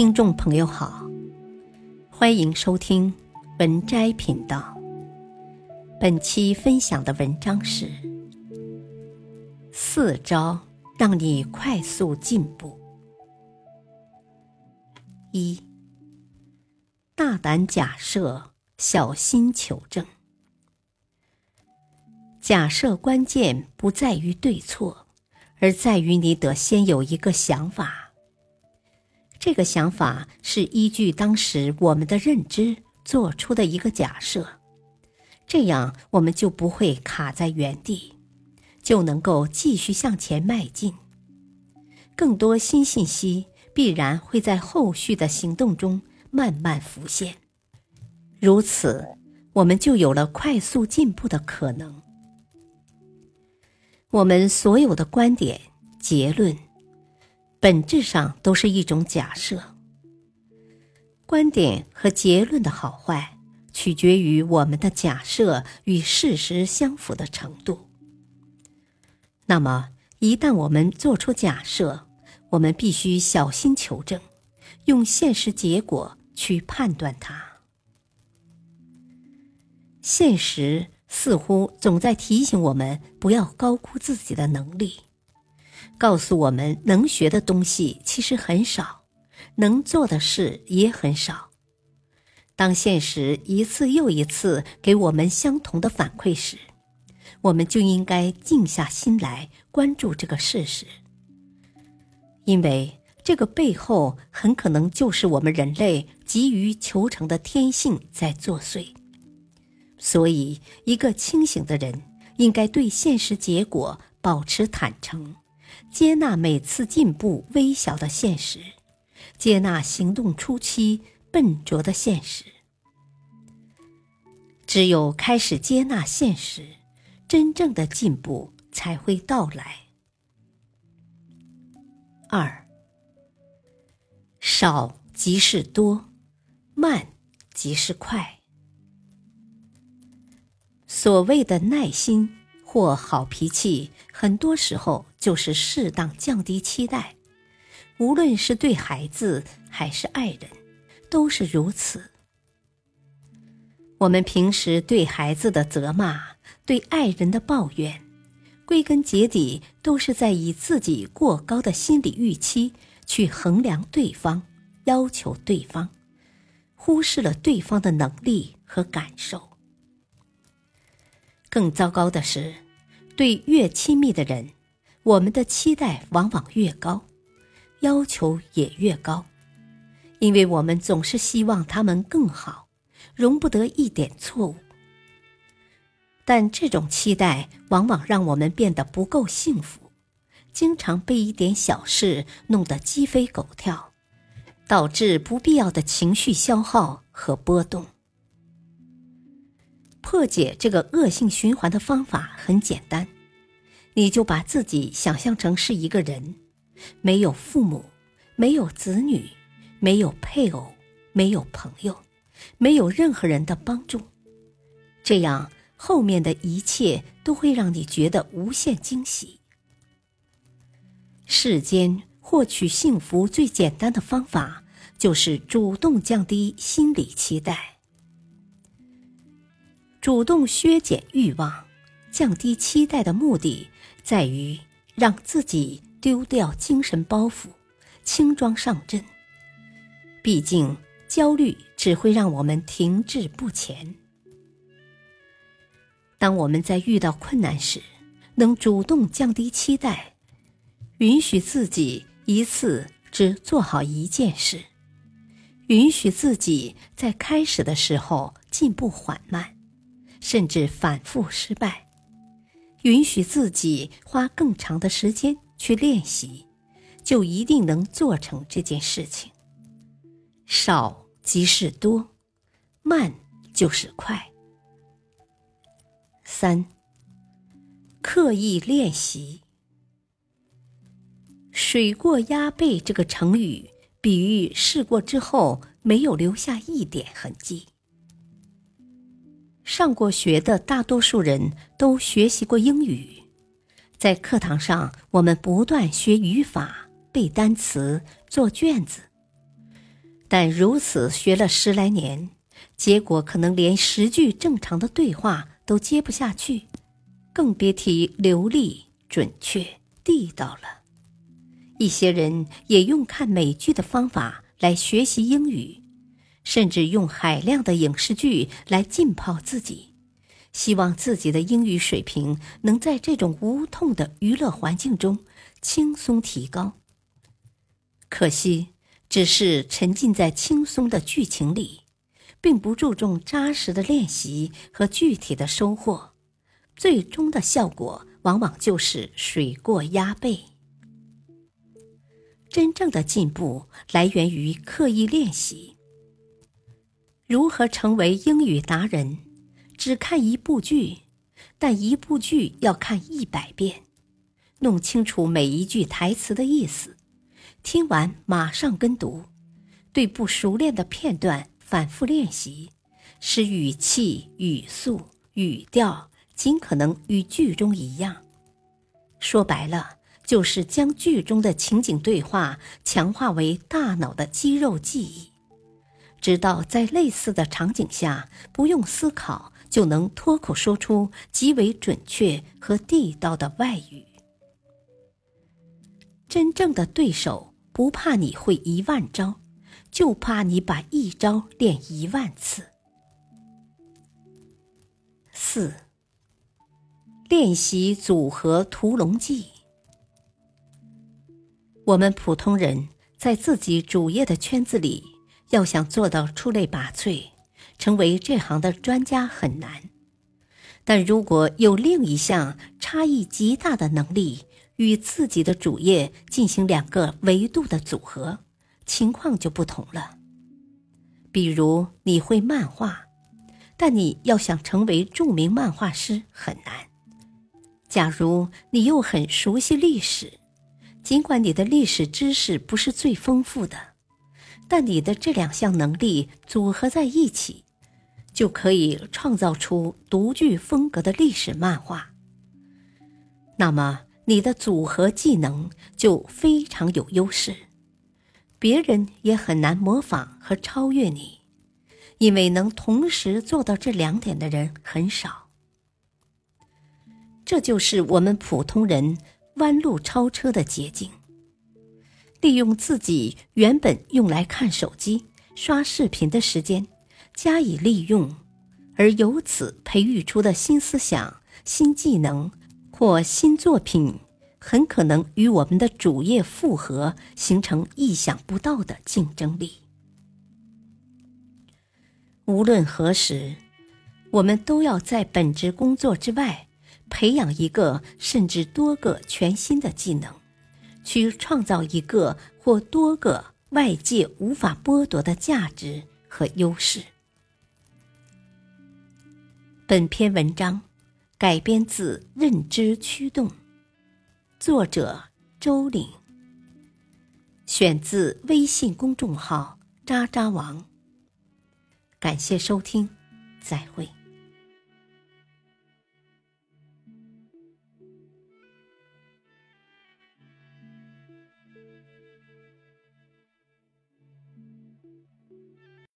听众朋友好，欢迎收听文摘频道。本期分享的文章是四招让你快速进步。一、大胆假设，小心求证。假设关键不在于对错，而在于你得先有一个想法。这个想法是依据当时我们的认知做出的一个假设，这样我们就不会卡在原地，就能够继续向前迈进。更多新信息必然会在后续的行动中慢慢浮现，如此，我们就有了快速进步的可能。我们所有的观点、结论，本质上都是一种假设。观点和结论的好坏，取决于我们的假设与事实相符的程度。那么，一旦我们做出假设，我们必须小心求证，用现实结果去判断它。现实。似乎总在提醒我们不要高估自己的能力，告诉我们能学的东西其实很少，能做的事也很少。当现实一次又一次给我们相同的反馈时，我们就应该静下心来关注这个事实，因为这个背后很可能就是我们人类急于求成的天性在作祟。所以，一个清醒的人应该对现实结果保持坦诚，接纳每次进步微小的现实，接纳行动初期笨拙的现实。只有开始接纳现实，真正的进步才会到来。二，少即是多，慢即是快。所谓的耐心或好脾气，很多时候就是适当降低期待，无论是对孩子还是爱人，都是如此。我们平时对孩子的责骂，对爱人的抱怨，归根结底都是在以自己过高的心理预期去衡量对方，要求对方，忽视了对方的能力和感受。更糟糕的是，对越亲密的人，我们的期待往往越高，要求也越高，因为我们总是希望他们更好，容不得一点错误。但这种期待往往让我们变得不够幸福，经常被一点小事弄得鸡飞狗跳，导致不必要的情绪消耗和波动。破解这个恶性循环的方法很简单，你就把自己想象成是一个人，没有父母，没有子女，没有配偶，没有朋友，没有任何人的帮助，这样后面的一切都会让你觉得无限惊喜。世间获取幸福最简单的方法，就是主动降低心理期待。主动削减欲望、降低期待的目的，在于让自己丢掉精神包袱，轻装上阵。毕竟，焦虑只会让我们停滞不前。当我们在遇到困难时，能主动降低期待，允许自己一次只做好一件事，允许自己在开始的时候进步缓慢。甚至反复失败，允许自己花更长的时间去练习，就一定能做成这件事情。少即是多，慢就是快。三，刻意练习。水过鸭背这个成语，比喻试过之后没有留下一点痕迹。上过学的大多数人都学习过英语，在课堂上，我们不断学语法、背单词、做卷子。但如此学了十来年，结果可能连十句正常的对话都接不下去，更别提流利、准确、地道了。一些人也用看美剧的方法来学习英语，甚至用海量的影视剧来浸泡自己，希望自己的英语水平能在这种无痛的娱乐环境中轻松提高。可惜。只是沉浸在轻松的剧情里，并不注重扎实的练习和具体的收获，最终的效果往往就是水过鸭背。真正的进步来源于刻意练习。如何成为英语达人？只看一部剧，但一部剧要看一百遍，弄清楚每一句台词的意思。听完马上跟读，对不熟练的片段反复练习，使语气、语速、语调尽可能与剧中一样。说白了，就是将剧中的情景对话强化为大脑的肌肉记忆，直到在类似的场景下不用思考就能脱口说出极为准确和地道的外语。真正的对手。不怕你会一万招，就怕你把一招练一万次。四、练习组合屠龙记。我们普通人在自己主业的圈子里，要想做到出类拔萃，成为这行的专家很难。但如果有另一项差异极大的能力，与自己的主业进行两个维度的组合，情况就不同了。比如你会漫画，但你要想成为著名漫画师很难。假如你又很熟悉历史，尽管你的历史知识不是最丰富的，但你的这两项能力组合在一起，就可以创造出独具风格的历史漫画。那么。你的组合技能就非常有优势，别人也很难模仿和超越你，因为能同时做到这两点的人很少。这就是我们普通人弯路超车的捷径：利用自己原本用来看手机、刷视频的时间加以利用，而由此培育出的新思想、新技能。或新作品很可能与我们的主业复合，形成意想不到的竞争力。无论何时，我们都要在本职工作之外，培养一个甚至多个全新的技能，去创造一个或多个外界无法剥夺的价值和优势。本篇文章。改编自《认知驱动》，作者周岭，选自微信公众号“渣渣王”。感谢收听，再会。